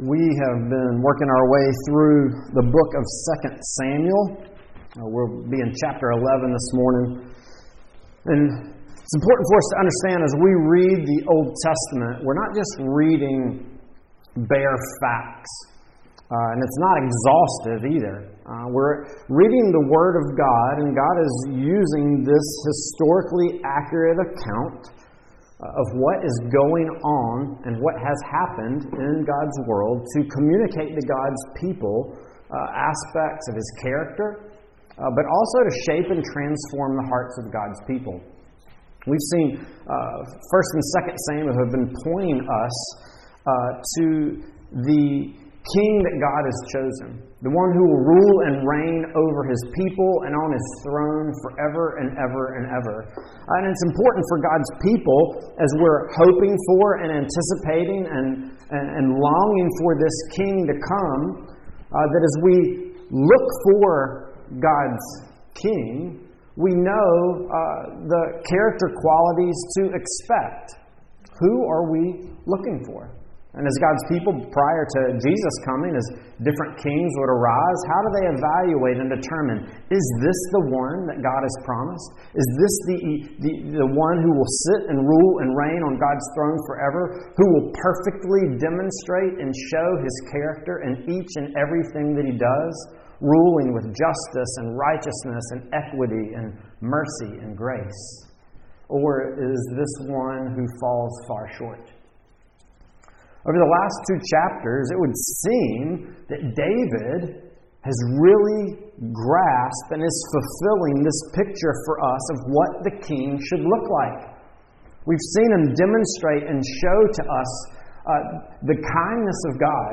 We have been working our way through the book of 2 Samuel. Uh, we'll be in chapter 11 this morning. And it's important for us to understand as we read the Old Testament, we're not just reading bare facts. Uh, and it's not exhaustive either. Uh, we're reading the Word of God, and God is using this historically accurate account of what is going on and what has happened in God's world to communicate to God's people uh, aspects of His character, uh, but also to shape and transform the hearts of God's people. We've seen uh, First and Second Samuel have been pointing us uh, to the king that God has chosen, the one who will rule and reign over his people and on his throne forever and ever and ever. And it's important for God's people as we're hoping for and anticipating and, and, and longing for this king to come, uh, that as we look for God's king, we know uh, the character qualities to expect. Who are we looking for? And as God's people, prior to Jesus coming, as different kings would arise, how do they evaluate and determine is this the one that God has promised? Is this the, the, the one who will sit and rule and reign on God's throne forever, who will perfectly demonstrate and show his character in each and everything that he does, ruling with justice and righteousness and equity and mercy and grace? Or is this one who falls far short? Over the last two chapters, it would seem that David has really grasped and is fulfilling this picture for us of what the king should look like. We've seen him demonstrate and show to us uh, the kindness of God,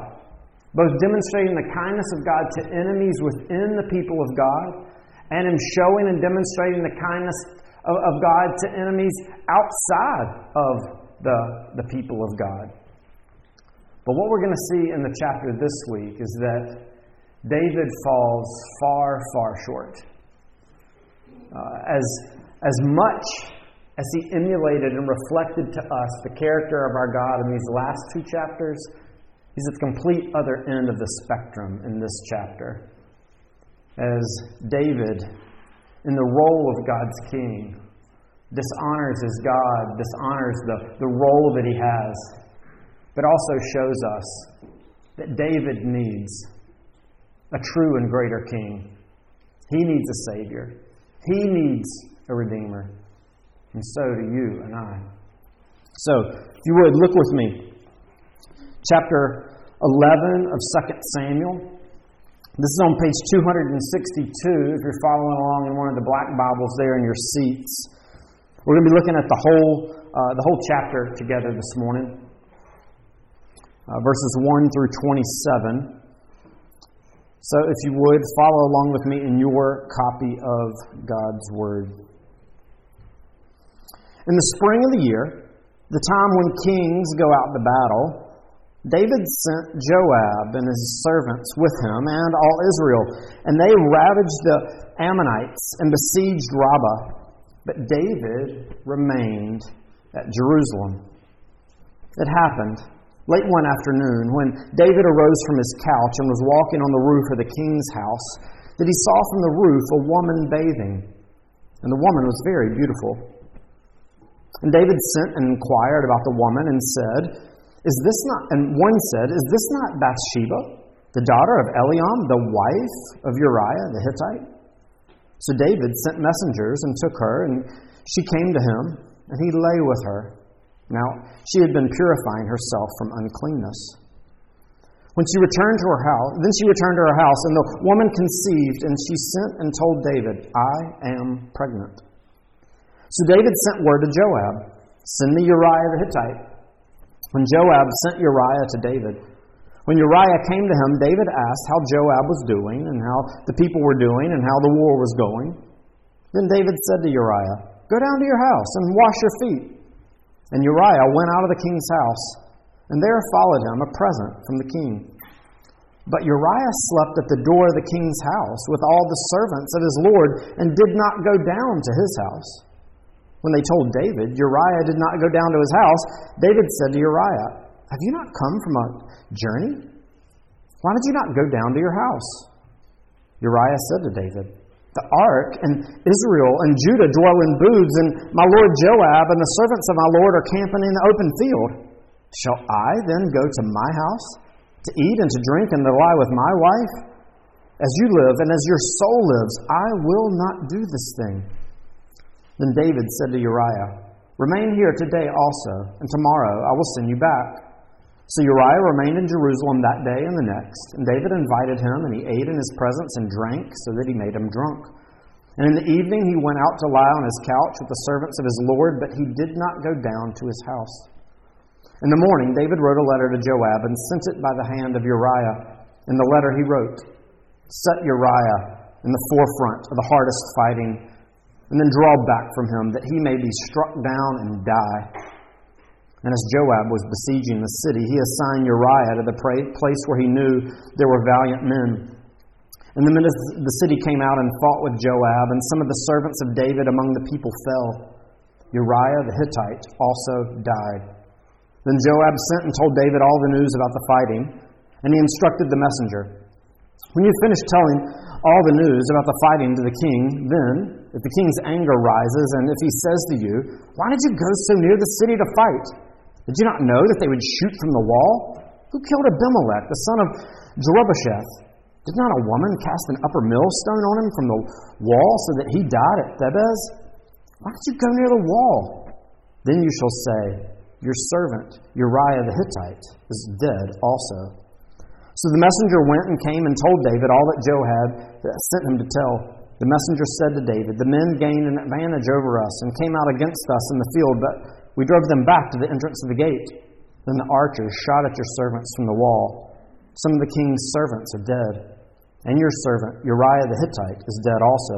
both demonstrating the kindness of God to enemies within the people of God, and him showing and demonstrating the kindness of, of God to enemies outside of the, the people of God. But what we're going to see in the chapter this week is that David falls far, far short. Uh, as, as much as he emulated and reflected to us the character of our God in these last two chapters, he's at the complete other end of the spectrum in this chapter. As David, in the role of God's king, dishonors his God, dishonors the, the role that he has but also shows us that David needs a true and greater king. He needs a Savior. He needs a Redeemer. And so do you and I. So, if you would, look with me. Chapter 11 of 2 Samuel. This is on page 262 if you're following along in one of the black Bibles there in your seats. We're going to be looking at the whole, uh, the whole chapter together this morning uh, verses 1 through 27. So, if you would, follow along with me in your copy of God's Word. In the spring of the year, the time when kings go out to battle, David sent Joab and his servants with him and all Israel, and they ravaged the Ammonites and besieged Rabbah. But David remained at Jerusalem. It happened Late one afternoon, when David arose from his couch and was walking on the roof of the king's house, that he saw from the roof a woman bathing. And the woman was very beautiful. And David sent and inquired about the woman and said, Is this not, and one said, Is this not Bathsheba, the daughter of Eliam, the wife of Uriah the Hittite? So David sent messengers and took her, and she came to him, and he lay with her. Now, she had been purifying herself from uncleanness. When she returned to her house, then she returned to her house, and the woman conceived, and she sent and told David, I am pregnant. So David sent word to Joab, Send me Uriah the Hittite. When Joab sent Uriah to David, when Uriah came to him, David asked how Joab was doing, and how the people were doing, and how the war was going. Then David said to Uriah, Go down to your house and wash your feet and Uriah went out of the king's house, and there followed him a present from the king. But Uriah slept at the door of the king's house with all the servants of his lord, and did not go down to his house. When they told David, Uriah did not go down to his house, David said to Uriah, Have you not come from a journey? Why did you not go down to your house? Uriah said to David, The ark and Israel and Judah dwell in booths, and my lord Joab and the servants of my lord are camping in the open field. Shall I then go to my house to eat and to drink and to lie with my wife? As you live and as your soul lives, I will not do this thing. Then David said to Uriah, Remain here today also, and tomorrow I will send you back. So Uriah remained in Jerusalem that day and the next, and David invited him, and he ate in his presence and drank, so that he made him drunk. And in the evening he went out to lie on his couch with the servants of his Lord, but he did not go down to his house. In the morning David wrote a letter to Joab and sent it by the hand of Uriah. In the letter he wrote, Set Uriah in the forefront of the hardest fighting, and then draw back from him, that he may be struck down and die. And as Joab was besieging the city, he assigned Uriah to the place where he knew there were valiant men. And the men of the city came out and fought with Joab, and some of the servants of David among the people fell. Uriah the Hittite also died. Then Joab sent and told David all the news about the fighting, and he instructed the messenger When you finish telling all the news about the fighting to the king, then, if the king's anger rises, and if he says to you, Why did you go so near the city to fight? Did you not know that they would shoot from the wall? Who killed Abimelech, the son of Jerubbesheth? Did not a woman cast an upper millstone on him from the wall so that he died at Thebez? Why did you go near the wall? Then you shall say, Your servant, Uriah the Hittite, is dead also. So the messenger went and came and told David all that Joab sent him to tell. The messenger said to David, The men gained an advantage over us and came out against us in the field, but we drove them back to the entrance of the gate. Then the archers shot at your servants from the wall. Some of the king's servants are dead, and your servant, Uriah the Hittite, is dead also.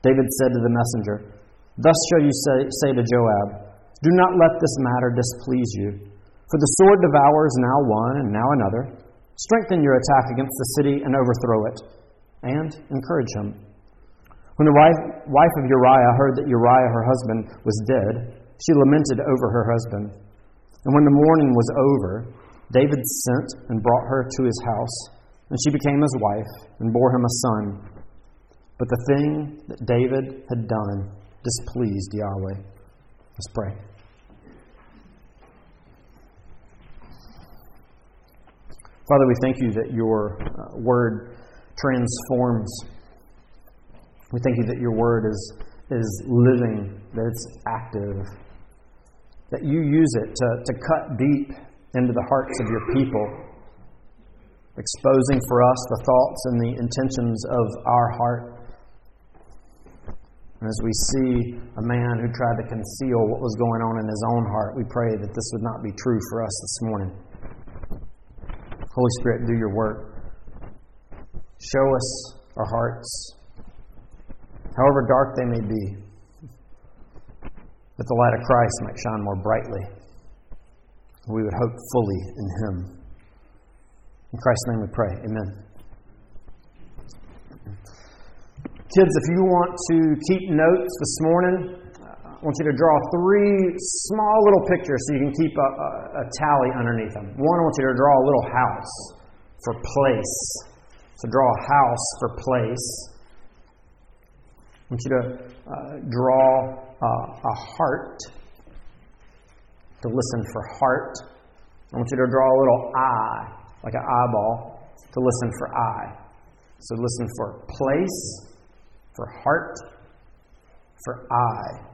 David said to the messenger, Thus shall you say, say to Joab, Do not let this matter displease you. For the sword devours now one and now another. Strengthen your attack against the city and overthrow it, and encourage him. When the wife of Uriah heard that Uriah, her husband, was dead, she lamented over her husband. And when the mourning was over, David sent and brought her to his house, and she became his wife and bore him a son. But the thing that David had done displeased Yahweh. Let's pray. Father, we thank you that your uh, word transforms. We thank you that your word is, is living, that it's active, that you use it to, to cut deep into the hearts of your people, exposing for us the thoughts and the intentions of our heart. And as we see a man who tried to conceal what was going on in his own heart, we pray that this would not be true for us this morning. Holy Spirit, do your work. Show us our hearts, however dark they may be that the light of Christ might shine more brightly. We would hope fully in Him. In Christ's name we pray. Amen. Kids, if you want to keep notes this morning, I want you to draw three small little pictures so you can keep a, a, a tally underneath them. One, I want you to draw a little house for place. So draw a house for place. I want you to uh, draw uh, a heart, to listen for heart. I want you to draw a little eye, like an eyeball, to listen for eye. So listen for place, for heart, for eye.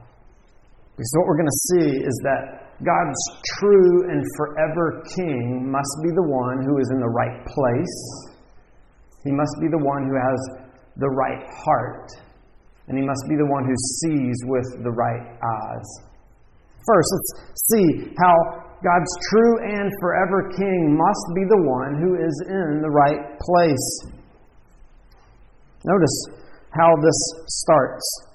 Because what we're going to see is that God's true and forever King must be the one who is in the right place. He must be the one who has the right heart and he must be the one who sees with the right eyes. First, let's see how God's true and forever King must be the one who is in the right place. Notice how this starts.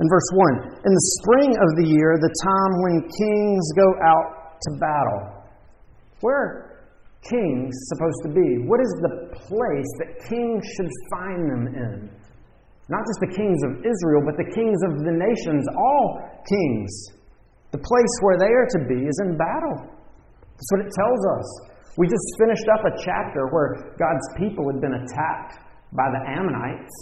In verse 1 In the spring of the year, the time when kings go out to battle. Where are kings supposed to be? What is the place that kings should find them in? Not just the kings of Israel, but the kings of the nations, all kings. The place where they are to be is in battle. That's what it tells us. We just finished up a chapter where God's people had been attacked by the Ammonites.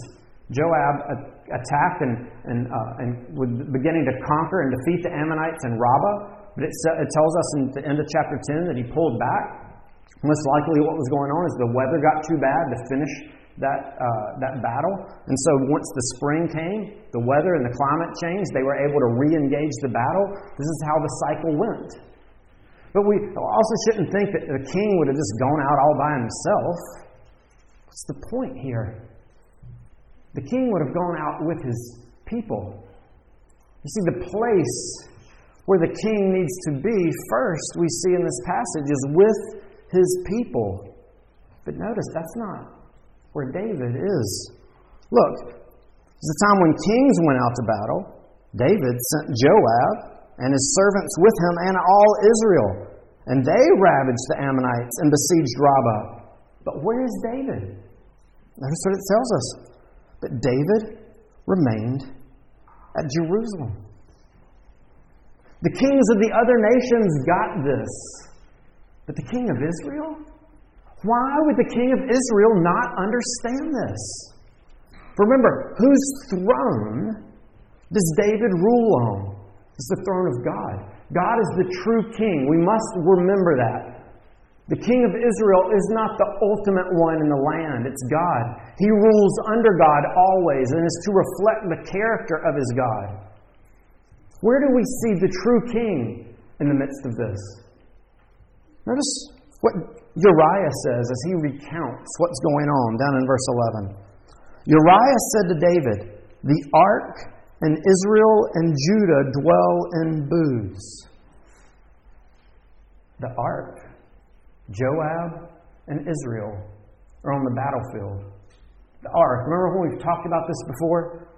Joab attacked and, and, uh, and was beginning to conquer and defeat the Ammonites and Rabbah. But it, it tells us in the end of chapter 10 that he pulled back. Most likely, what was going on is the weather got too bad to finish that, uh, that battle. And so, once the spring came, the weather and the climate changed, they were able to re engage the battle. This is how the cycle went. But we also shouldn't think that the king would have just gone out all by himself. What's the point here? The king would have gone out with his people. You see, the place where the king needs to be first, we see in this passage, is with his people. But notice that's not where David is. Look, it's the time when kings went out to battle. David sent Joab and his servants with him and all Israel. And they ravaged the Ammonites and besieged Rabbah. But where is David? Notice what it tells us. But David remained at Jerusalem. The kings of the other nations got this. But the king of Israel? Why would the king of Israel not understand this? Remember, whose throne does David rule on? It's the throne of God. God is the true king. We must remember that. The king of Israel is not the ultimate one in the land, it's God. He rules under God always and is to reflect the character of his God. Where do we see the true king in the midst of this? Notice what Uriah says as he recounts what's going on down in verse 11. Uriah said to David, The ark and Israel and Judah dwell in booths. The ark, Joab, and Israel are on the battlefield. The ark, remember when we've talked about this before?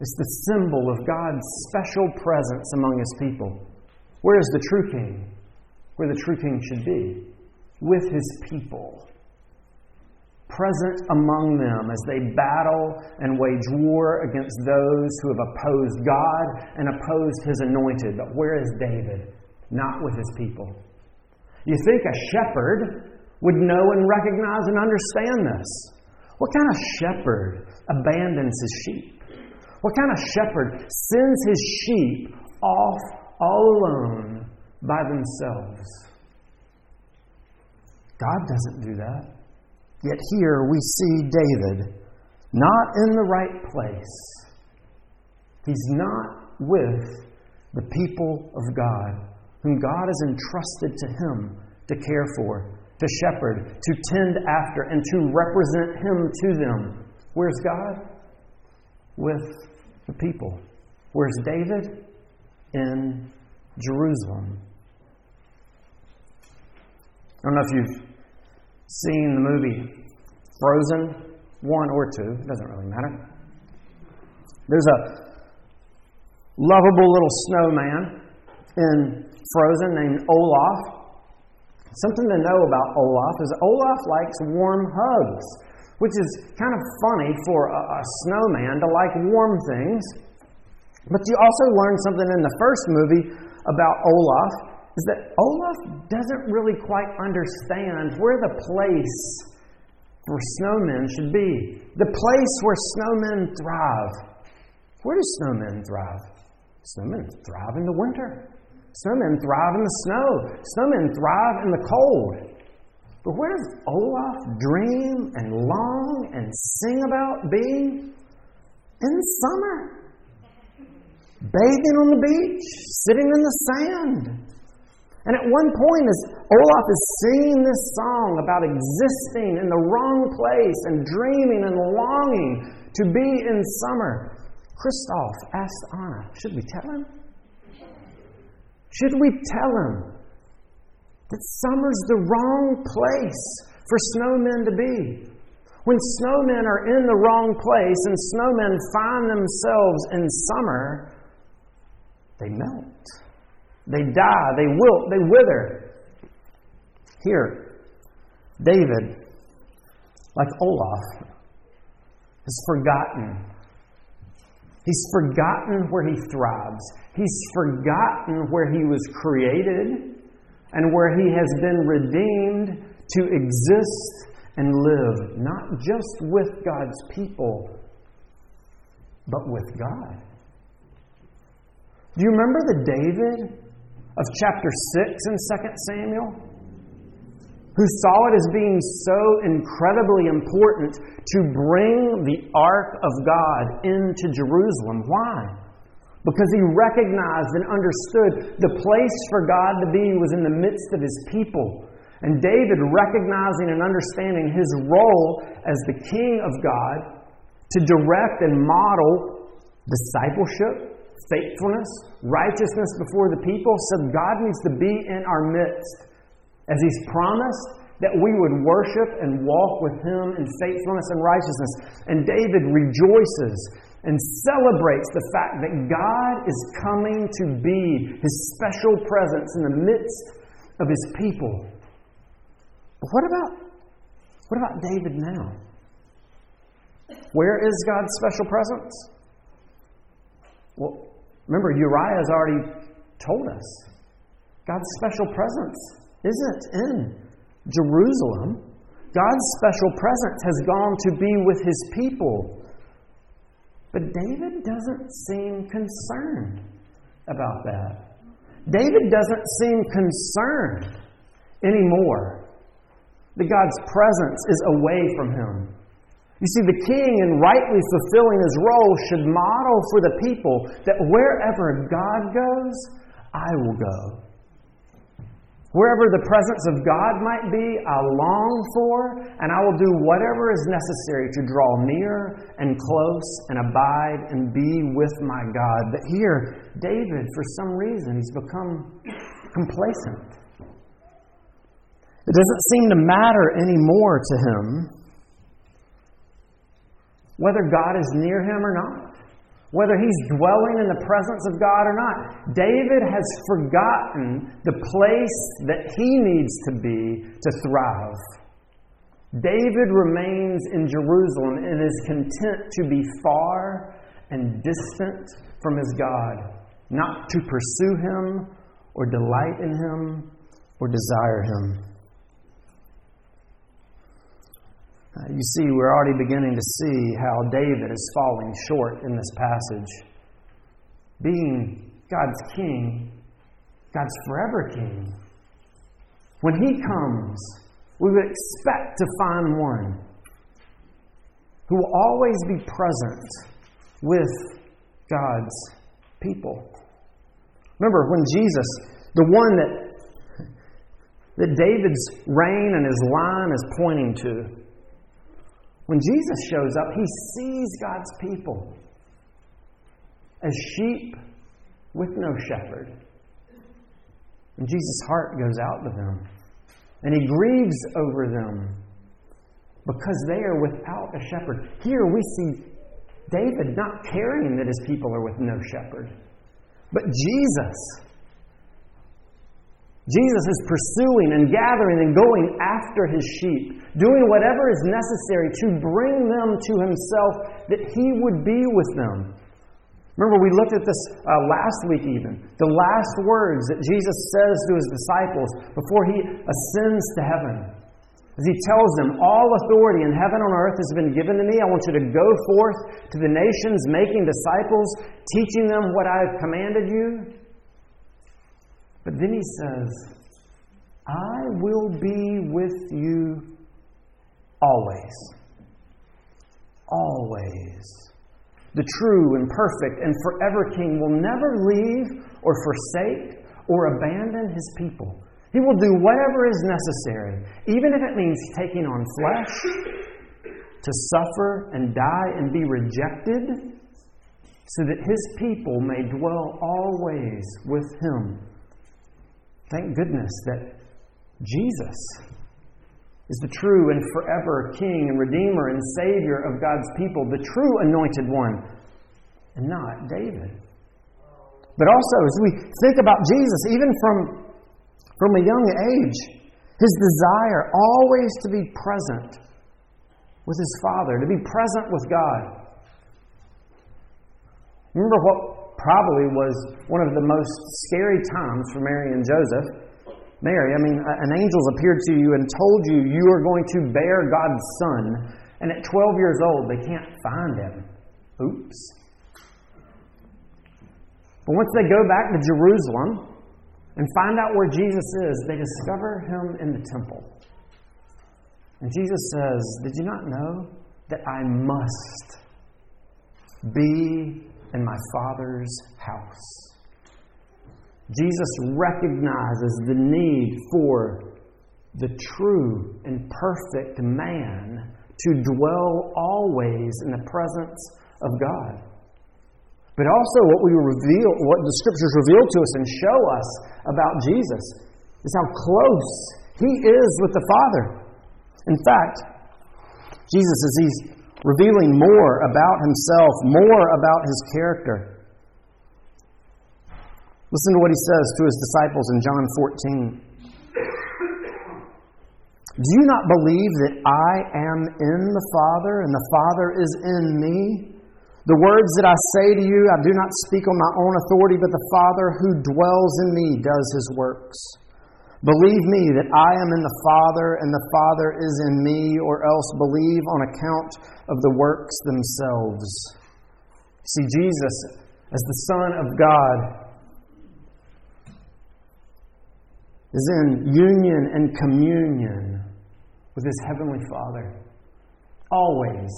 It's the symbol of God's special presence among his people. Where is the true king? Where the true king should be? With his people present among them as they battle and wage war against those who have opposed God and opposed his anointed. But where is David? Not with his people. You think a shepherd would know and recognize and understand this. What kind of shepherd abandons his sheep? What kind of shepherd sends his sheep off all alone by themselves? God doesn't do that. Yet here we see David not in the right place. He's not with the people of God, whom God has entrusted to him to care for, to shepherd, to tend after, and to represent him to them. Where's God? With the people. Where's David? In Jerusalem. I don't know if you've seen the movie Frozen 1 or 2, it doesn't really matter. There's a lovable little snowman in Frozen named Olaf. Something to know about Olaf is Olaf likes warm hugs, which is kind of funny for a, a snowman to like warm things. But you also learn something in the first movie about Olaf is that Olaf doesn't really quite understand where the place for snowmen should be. The place where snowmen thrive. Where do snowmen thrive? Snowmen thrive in the winter. Snowmen thrive in the snow. Snowmen thrive in the cold. But where does Olaf dream and long and sing about being? In summer. Bathing on the beach, sitting in the sand, and at one point, as Olaf is singing this song about existing in the wrong place and dreaming and longing to be in summer, Kristoff asked Anna, Should we tell him? Should we tell him that summer's the wrong place for snowmen to be? When snowmen are in the wrong place and snowmen find themselves in summer, they melt. They die, they wilt, they wither. Here, David, like Olaf, has forgotten. He's forgotten where he thrives. He's forgotten where he was created. and where he has been redeemed to exist and live, not just with God's people, but with God. Do you remember the David of chapter 6 in 2 Samuel? Who saw it as being so incredibly important to bring the ark of God into Jerusalem. Why? Because he recognized and understood the place for God to be was in the midst of his people. And David, recognizing and understanding his role as the king of God, to direct and model discipleship, faithfulness, righteousness before the people, So God needs to be in our midst. As he's promised that we would worship and walk with him in faithfulness and righteousness. And David rejoices and celebrates the fact that God is coming to be his special presence in the midst of his people. But what about what about David now? Where is God's special presence? Well, remember Uriah has already told us. God's special presence isn't in Jerusalem. God's special presence has gone to be with his people. But David doesn't seem concerned about that. David doesn't seem concerned anymore that God's presence is away from him. You see, the king, in rightly fulfilling his role, should model for the people that wherever God goes, I will go. Wherever the presence of God might be, I long for, and I will do whatever is necessary to draw near and close and abide and be with my God. But here, David, for some reason, he's become complacent. It doesn't seem to matter anymore to him whether God is near him or not whether he's dwelling in the presence of God or not. David has forgotten the place that he needs to be to thrive. David remains in Jerusalem and is content to be far and distant from his God, not to pursue him or delight in him or desire him. Uh, you see, we're already beginning to see how David is falling short in this passage. Being God's king, God's forever king, when he comes, we would expect to find one who will always be present with God's people. Remember when Jesus, the one that, that David's reign and his line is pointing to, when Jesus shows up, he sees God's people as sheep with no shepherd. And Jesus' heart goes out to them. And he grieves over them because they are without a shepherd. Here we see David not caring that his people are with no shepherd. But Jesus Jesus is pursuing and gathering and going after his sheep, doing whatever is necessary to bring them to himself that he would be with them. Remember, we looked at this uh, last week, even. The last words that Jesus says to his disciples before he ascends to heaven. As he tells them, All authority in heaven and on earth has been given to me. I want you to go forth to the nations, making disciples, teaching them what I have commanded you. But then he says, I will be with you always. Always. The true and perfect and forever King will never leave or forsake or abandon his people. He will do whatever is necessary, even if it means taking on flesh, to suffer and die and be rejected, so that his people may dwell always with him Thank goodness that Jesus is the true and forever King and Redeemer and Savior of God's people, the true anointed one, and not David. But also, as we think about Jesus, even from, from a young age, his desire always to be present with his Father, to be present with God. Remember what probably was one of the most scary times for Mary and Joseph Mary, I mean, an angel's appeared to you and told you you are going to bear God's son, and at 12 years old, they can't find him. Oops. But once they go back to Jerusalem and find out where Jesus is, they discover him in the temple. And Jesus says, Did you not know that I must be in my Father's house? Jesus recognizes the need for the true and perfect man to dwell always in the presence of God. But also, what we reveal, what the scriptures reveal to us and show us about Jesus is how close he is with the Father. In fact, Jesus, as he's revealing more about himself, more about his character, Listen to what he says to his disciples in John 14. Do you not believe that I am in the Father and the Father is in me? The words that I say to you, I do not speak on my own authority, but the Father who dwells in me does his works. Believe me that I am in the Father and the Father is in me, or else believe on account of the works themselves. See, Jesus, as the Son of God, is in union and communion with his heavenly Father. Always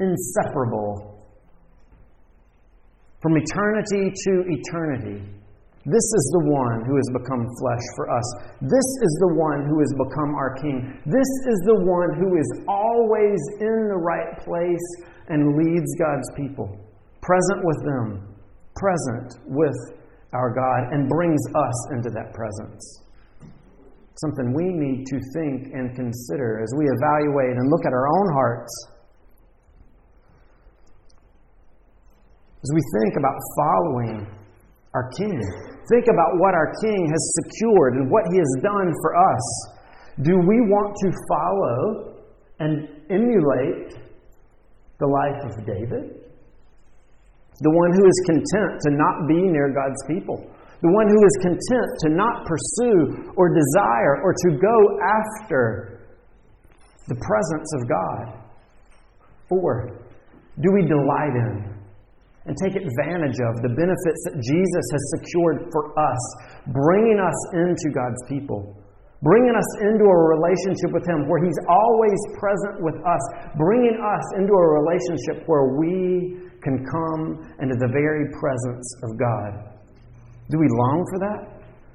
inseparable. From eternity to eternity. This is the one who has become flesh for us. This is the one who has become our King. This is the one who is always in the right place and leads God's people, present with them, present with our God, and brings us into that presence something we need to think and consider as we evaluate and look at our own hearts. As we think about following our King, think about what our King has secured and what He has done for us. Do we want to follow and emulate the life of David? The one who is content to not be near God's people the one who is content to not pursue or desire or to go after the presence of God? Or do we delight in and take advantage of the benefits that Jesus has secured for us, bringing us into God's people? Bringing us into a relationship with Him where He's always present with us, bringing us into a relationship where we can come into the very presence of God. Do we long for that?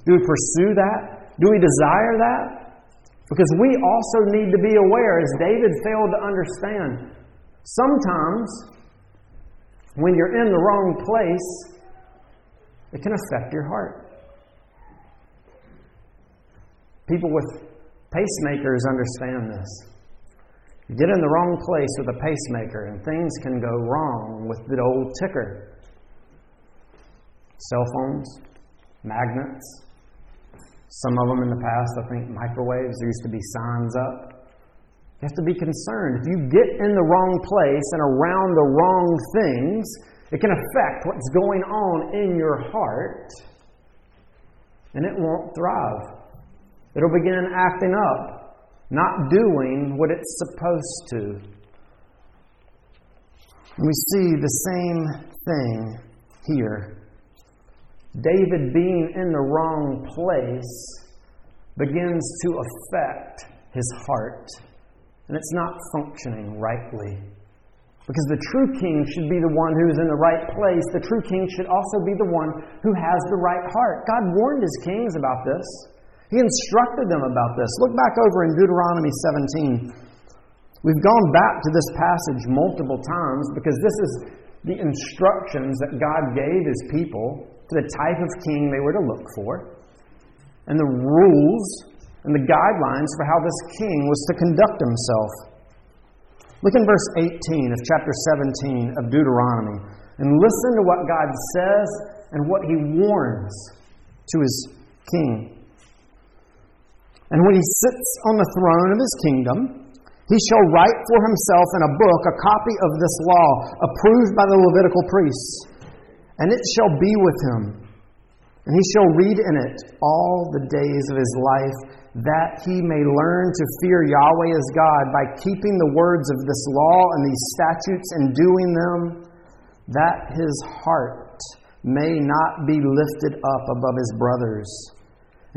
Do we pursue that? Do we desire that? Because we also need to be aware, as David failed to understand, sometimes when you're in the wrong place, it can affect your heart. People with pacemakers understand this. You get in the wrong place with a pacemaker, and things can go wrong with the old ticker. Cell phones, magnets. Some of them in the past, I think microwaves, there used to be signs up. You have to be concerned. If you get in the wrong place and around the wrong things, it can affect what's going on in your heart, and it won't thrive. It'll begin acting up, not doing what it's supposed to. And we see the same thing here. David being in the wrong place begins to affect his heart. And it's not functioning rightly. Because the true king should be the one who is in the right place. The true king should also be the one who has the right heart. God warned his kings about this. He instructed them about this. Look back over in Deuteronomy 17. We've gone back to this passage multiple times because this is the instructions that God gave his people to the type of king they were to look for, and the rules and the guidelines for how this king was to conduct himself. Look in verse 18 of chapter 17 of Deuteronomy and listen to what God says and what he warns to his king. And when he sits on the throne of his kingdom, he shall write for himself in a book a copy of this law, approved by the Levitical priests and it shall be with him. And he shall read in it all the days of his life, that he may learn to fear Yahweh as God by keeping the words of this law and these statutes and doing them, that his heart may not be lifted up above his brothers,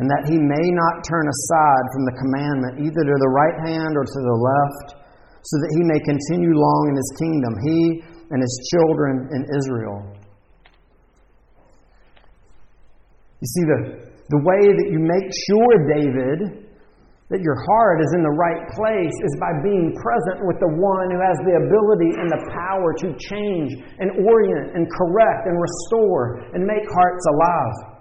and that he may not turn aside from the commandment either to the right hand or to the left, so that he may continue long in his kingdom, he and his children in Israel. You see, the, the way that you make sure, David, that your heart is in the right place is by being present with the one who has the ability and the power to change and orient and correct and restore and make hearts alive.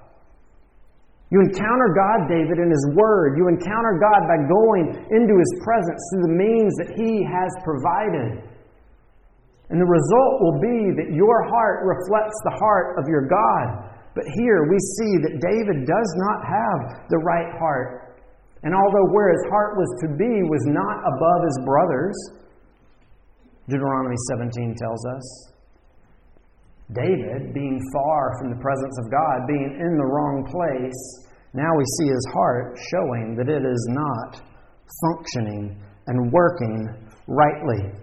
You encounter God, David, in His Word. You encounter God by going into His presence through the means that He has provided. And the result will be that your heart reflects the heart of your God. But here we see that David does not have the right heart. And although where his heart was to be was not above his brothers, Deuteronomy 17 tells us, David, being far from the presence of God, being in the wrong place, now we see his heart showing that it is not functioning and working rightly.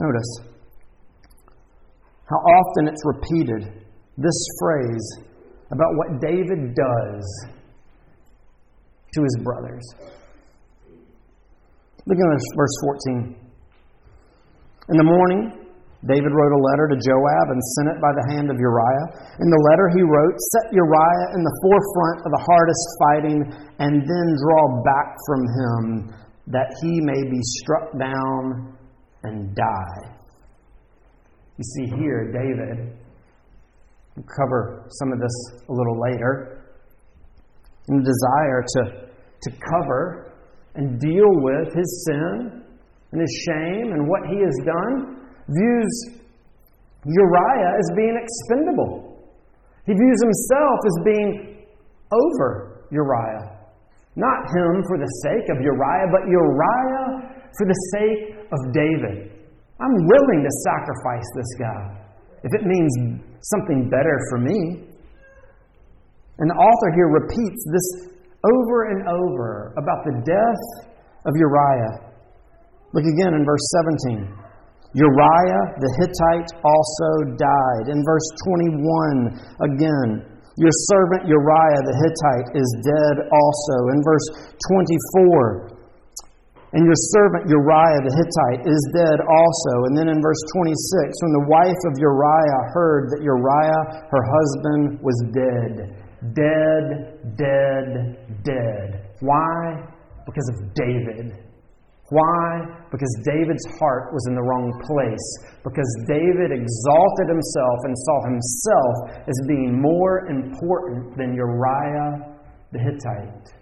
Notice how often it's repeated this phrase about what David does to his brothers. Look at verse 14. In the morning, David wrote a letter to Joab and sent it by the hand of Uriah. In the letter he wrote, Set Uriah in the forefront of the hardest fighting, and then draw back from him, that he may be struck down and die. You see here, David We'll cover some of this a little later. In the desire to, to cover and deal with his sin and his shame and what he has done, views Uriah as being expendable. He views himself as being over Uriah. Not him for the sake of Uriah, but Uriah for the sake of David. I'm willing to sacrifice this guy if it means something better for me. And the author here repeats this over and over about the death of Uriah. Look again in verse 17. Uriah the Hittite also died. In verse 21, again, your servant Uriah the Hittite is dead also. In verse 24, and your servant Uriah the Hittite is dead also. And then in verse 26, when the wife of Uriah heard that Uriah, her husband, was dead, dead, dead, dead. Why? Because of David. Why? Because David's heart was in the wrong place. Because David exalted himself and saw himself as being more important than Uriah the Hittite.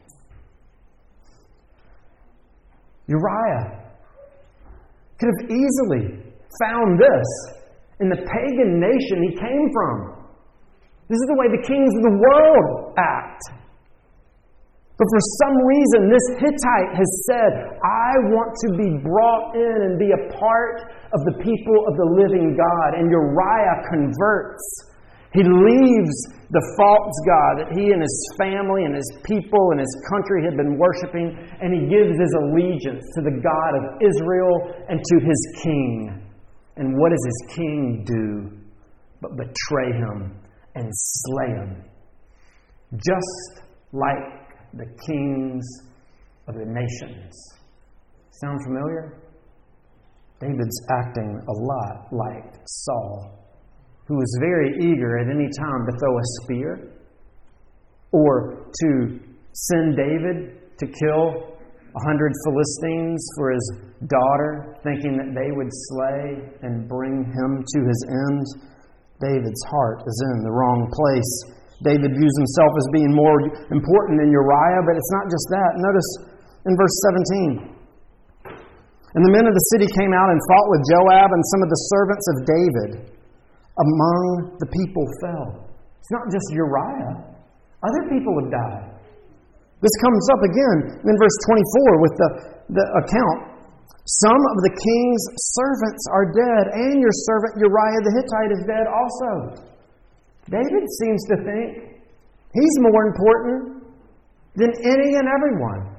Uriah could have easily found this in the pagan nation he came from. This is the way the kings of the world act. But for some reason, this Hittite has said, I want to be brought in and be a part of the people of the living God. And Uriah converts. He leaves the false God that he and his family and his people and his country had been worshiping, and he gives his allegiance to the God of Israel and to his king. And what does his king do but betray him and slay him? Just like the kings of the nations. Sound familiar? David's acting a lot like Saul who was very eager at any time to throw a spear or to send David to kill a hundred Philistines for his daughter, thinking that they would slay and bring him to his end. David's heart is in the wrong place. David views himself as being more important than Uriah, but it's not just that. Notice in verse 17. And the men of the city came out and fought with Joab and some of the servants of David among the people fell. It's not just Uriah, other people have died. This comes up again in verse 24 with the, the account. Some of the king's servants are dead, and your servant Uriah the Hittite is dead also. David seems to think He's more important than any and everyone.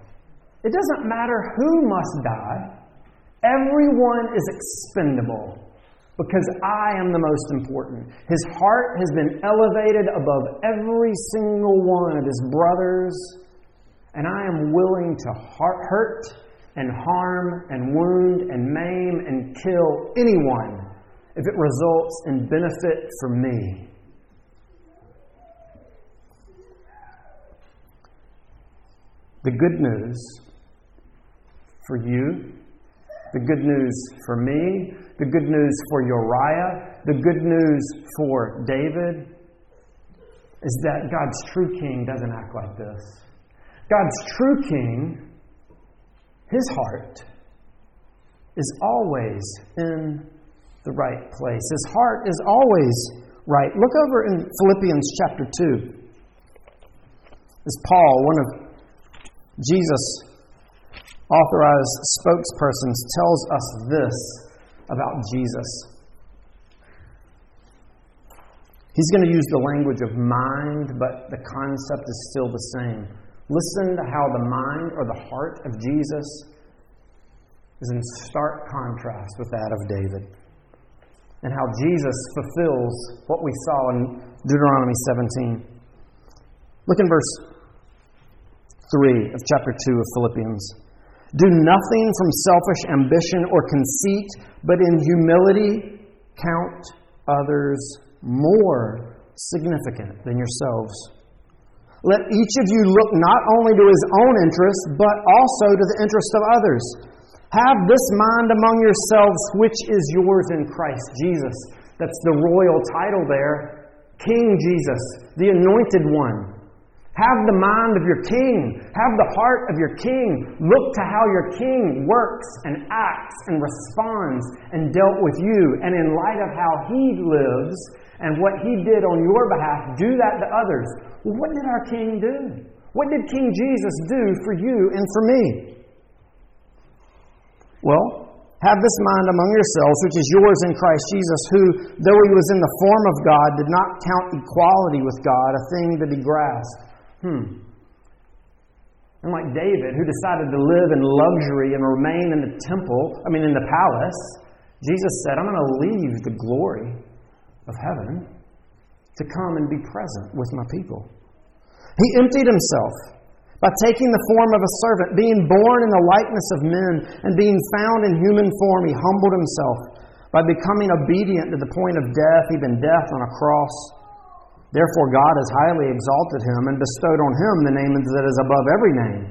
It doesn't matter who must die, everyone is expendable because I am the most important. His heart has been elevated above every single one of his brothers, and I am willing to hurt and harm and wound and maim and kill anyone if it results in benefit for me. The good news for you, the good news for me, the good news for Uriah, the good news for David is that God's true king doesn't act like this. God's true king, his heart, is always in the right place. His heart is always right. Look over in Philippians chapter 2. As Paul, one of Jesus' authorized spokespersons, tells us this about Jesus. He's going to use the language of mind, but the concept is still the same. Listen to how the mind or the heart of Jesus is in stark contrast with that of David. And how Jesus fulfills what we saw in Deuteronomy 17. Look in verse 3 of chapter 2 of Philippians. Do nothing from selfish ambition or conceit, but in humility count others more significant than yourselves. Let each of you look not only to his own interests, but also to the interests of others. Have this mind among yourselves, which is yours in Christ Jesus. That's the royal title there. King Jesus, the anointed one. Have the mind of your king. Have the heart of your king. Look to how your king works and acts and responds and dealt with you. And in light of how he lives and what he did on your behalf, do that to others. Well, what did our king do? What did King Jesus do for you and for me? Well, have this mind among yourselves, which is yours in Christ Jesus, who, though he was in the form of God, did not count equality with God a thing to be grasped Hmm. And like David, who decided to live in luxury and remain in the temple, I mean, in the palace, Jesus said, I'm going to leave the glory of heaven to come and be present with my people. He emptied himself by taking the form of a servant, being born in the likeness of men, and being found in human form, he humbled himself by becoming obedient to the point of death, even death on a cross. Therefore, God has highly exalted him and bestowed on him the name that is above every name,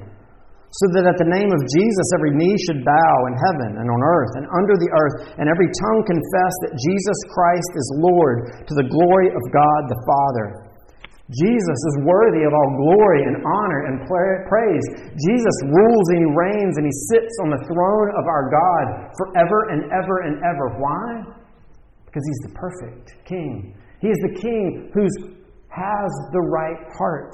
so that at the name of Jesus every knee should bow in heaven and on earth and under the earth, and every tongue confess that Jesus Christ is Lord to the glory of God the Father. Jesus is worthy of all glory and honor and praise. Jesus rules and he reigns and he sits on the throne of our God forever and ever and ever. Why? Because he's the perfect king. He is the king who has the right heart.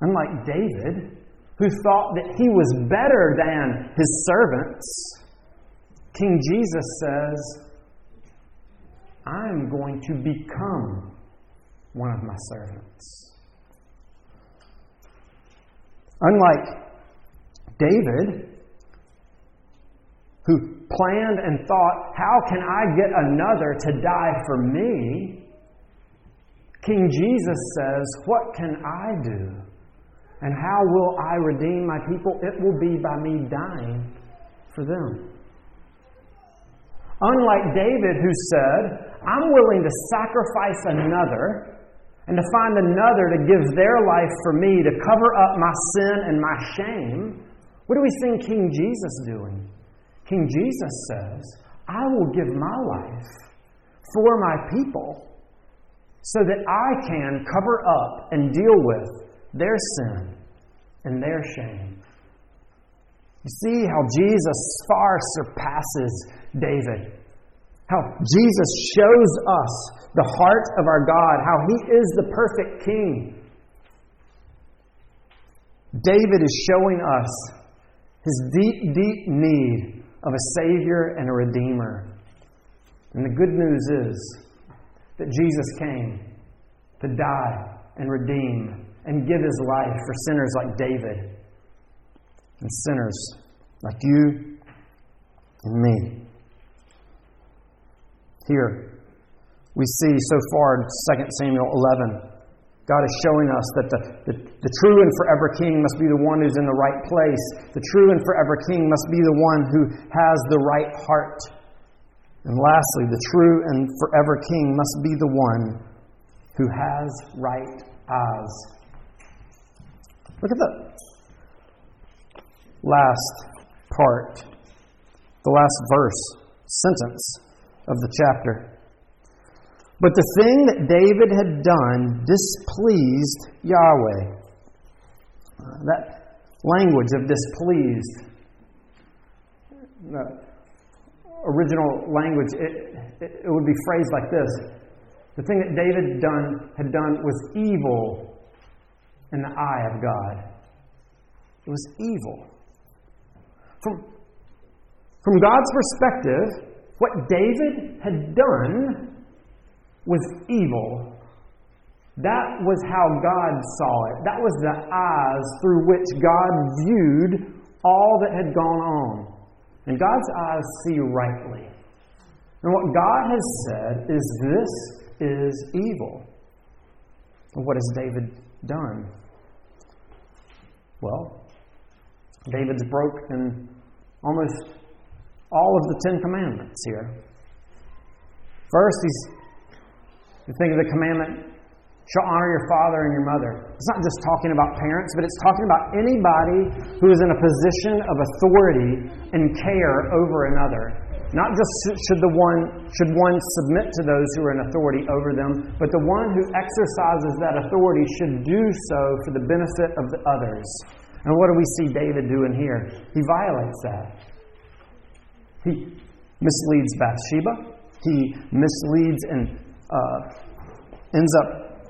Unlike David, who thought that he was better than his servants, King Jesus says, I'm going to become one of my servants. Unlike David, who planned and thought, how can I get another to die for me? King Jesus says, What can I do? And how will I redeem my people? It will be by me dying for them. Unlike David, who said, I'm willing to sacrifice another and to find another to give their life for me to cover up my sin and my shame, what do we see King Jesus doing? King Jesus says, I will give my life for my people so that I can cover up and deal with their sin and their shame. You see how Jesus far surpasses David. How Jesus shows us the heart of our God, how he is the perfect king. David is showing us his deep, deep need of a Savior and a Redeemer. And the good news is that Jesus came to die and redeem and give his life for sinners like David and sinners like you and me. Here, we see so far in 2 Samuel 11 God is showing us that the, the, the, true and forever king must be the one who's in the right place. The true and forever king must be the one who has the right heart. And lastly, the true and forever king must be the one who has right eyes. Look at the last part, the last verse, sentence of the chapter. But the thing that David had done displeased Yahweh. That language of displeased, the original language, it, it, it would be phrased like this The thing that David done, had done was evil in the eye of God. It was evil. From, from God's perspective, what David had done was evil. That was how God saw it. That was the eyes through which God viewed all that had gone on. And God's eyes see rightly. And what God has said is this is evil. And what has David done? Well, David's broken almost all of the Ten Commandments here. First, he's you think of the commandment, shall honor your father and your mother. It's not just talking about parents, but it's talking about anybody who is in a position of authority and care over another. Not just should the one should one submit to those who are in authority over them, but the one who exercises that authority should do so for the benefit of the others. And what do we see David doing here? He violates that. He misleads Bathsheba. He misleads and uh, ends up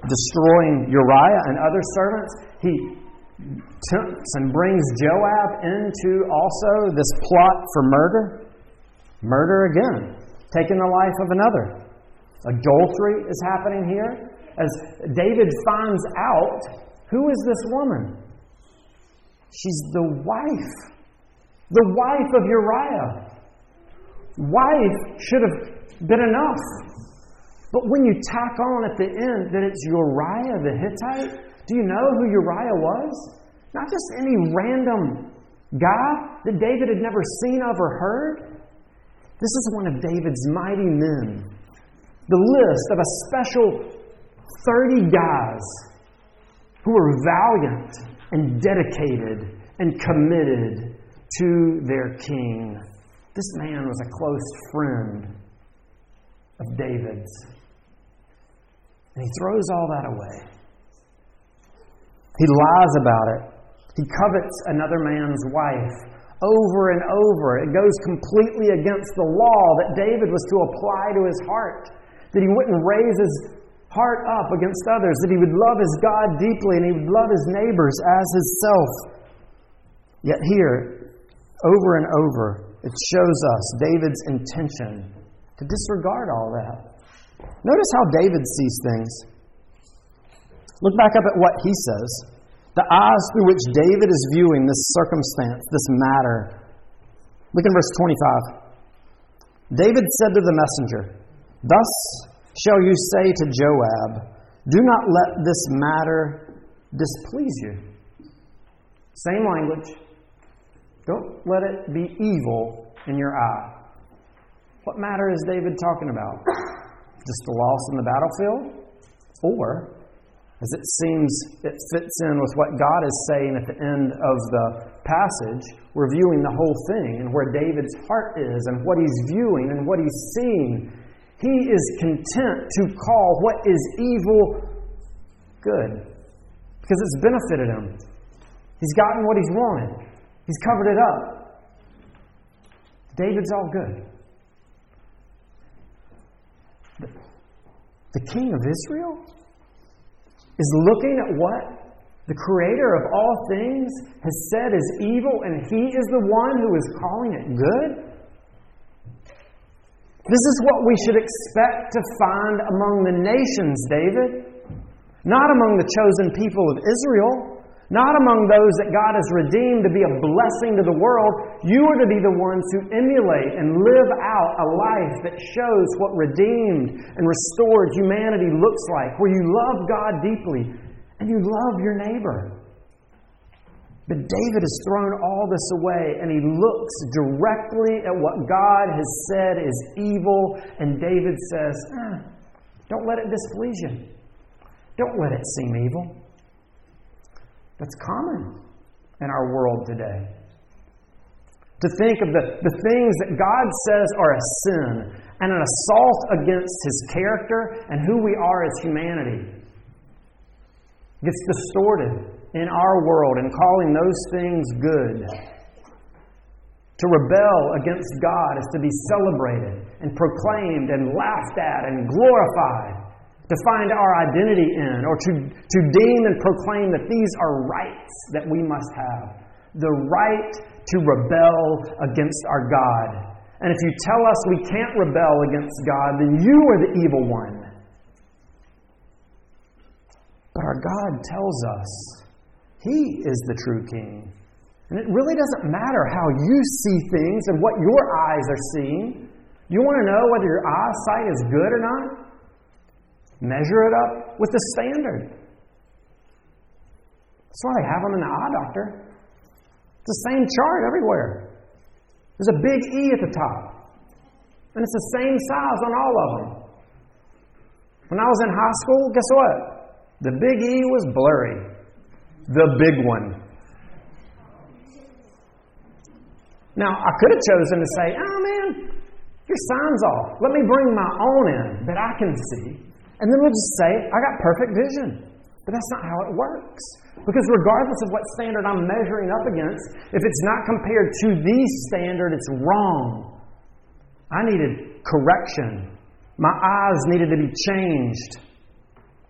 destroying Uriah and other servants. He tempts and brings Joab into also this plot for murder. Murder again, taking the life of another. Adultery is happening here. As David finds out, who is this woman? She's the wife. The wife of Uriah. Wife should have been enough. But when you tack on at the end that it's Uriah the Hittite, do you know who Uriah was? Not just any random guy that David had never seen of or heard. This is one of David's mighty men. The list of a special 30 guys who were valiant and dedicated and committed to their king. This man was a close friend of David's. And he throws all that away. He lies about it. He covets another man's wife over and over. It goes completely against the law that David was to apply to his heart. That he wouldn't raise his heart up against others, that he would love his God deeply and he would love his neighbors as himself. Yet here, over and over, it shows us David's intention to disregard all that. Notice how David sees things. Look back up at what he says. The eyes through which David is viewing this circumstance, this matter. Look in verse 25. David said to the messenger, Thus shall you say to Joab, Do not let this matter displease you. Same language. Don't let it be evil in your eye. What matter is David talking about? Just the loss in the battlefield, or as it seems it fits in with what God is saying at the end of the passage, reviewing the whole thing and where David's heart is and what he's viewing and what he's seeing. He is content to call what is evil good because it's benefited him. He's gotten what he's wanted, he's covered it up. David's all good. The king of Israel, is looking at what the creator of all things has said is evil, and he is the one who is calling it good? This is what we should expect to find among the nations, David. not among the chosen people of Israel, not among those that God has redeemed to be a blessing to the world. You are to be the ones who emulate and live out a life that shows what redeemed and restored humanity looks like, where you love God deeply and you love your neighbor. But David has thrown all this away and he looks directly at what God has said is evil, and David says, ah, Don't let it displease you. Don't let it seem evil. That's common in our world today. To think of the, the things that God says are a sin and an assault against His character and who we are as humanity gets distorted in our world and calling those things good. To rebel against God is to be celebrated and proclaimed and laughed at and glorified. To find our identity in, or to, to deem and proclaim that these are rights that we must have. The right to rebel against our God. And if you tell us we can't rebel against God, then you are the evil one. But our God tells us he is the true king. And it really doesn't matter how you see things and what your eyes are seeing. You want to know whether your eyesight is good or not? Measure it up with the standard. That's why they have them in the eye doctor. It's the same chart everywhere. There's a big E at the top. And it's the same size on all of them. When I was in high school, guess what? The big E was blurry the big one. Now, I could have chosen to say, oh man, your sign's off. Let me bring my own in that I can see. And then we'll just say, I got perfect vision. But that's not how it works. Because regardless of what standard I'm measuring up against, if it's not compared to the standard, it's wrong. I needed correction. My eyes needed to be changed.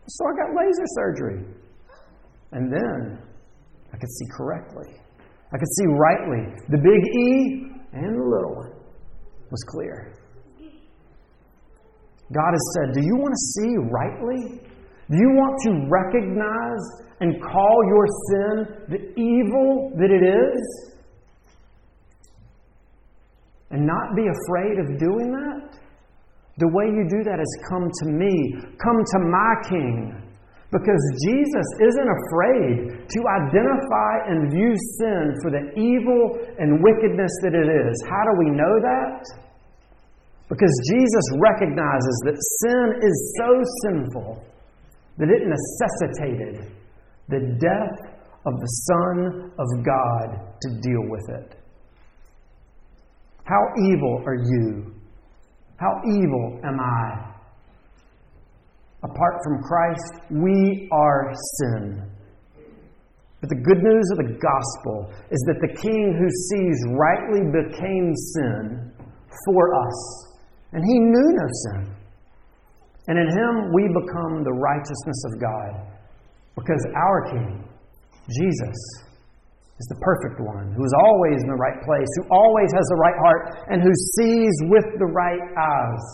So I got laser surgery. And then I could see correctly. I could see rightly. The big E and the little one was clear. God has said, Do you want to see rightly? Do you want to recognize and call your sin the evil that it is? And not be afraid of doing that? The way you do that is come to me, come to my King. Because Jesus isn't afraid to identify and view sin for the evil and wickedness that it is. How do we know that? Because Jesus recognizes that sin is so sinful that it necessitated the death of the Son of God to deal with it. How evil are you? How evil am I? Apart from Christ, we are sin. But the good news of the gospel is that the King who sees rightly became sin for us. And he knew no sin. And in him we become the righteousness of God. Because our King, Jesus, is the perfect one, who is always in the right place, who always has the right heart, and who sees with the right eyes.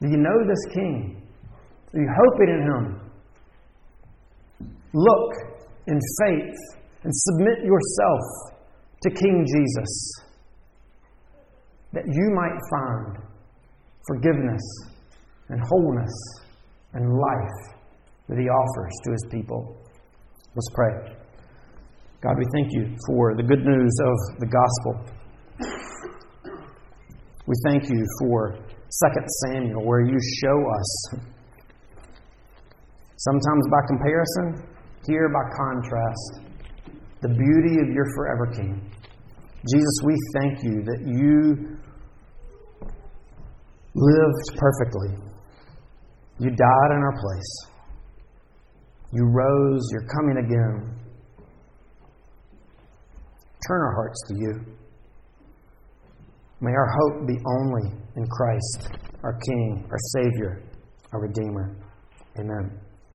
Do you know this King? Are you hoping in Him? Look in faith and submit yourself to King Jesus that you might find forgiveness and wholeness and life that He offers to His people. Let's pray. God, we thank you for the good news of the gospel. We thank you for 2 Samuel, where you show us Sometimes by comparison, here by contrast, the beauty of your forever King. Jesus, we thank you that you lived perfectly. You died in our place. You rose, you're coming again. Turn our hearts to you. May our hope be only in Christ, our King, our Savior, our Redeemer. Amen.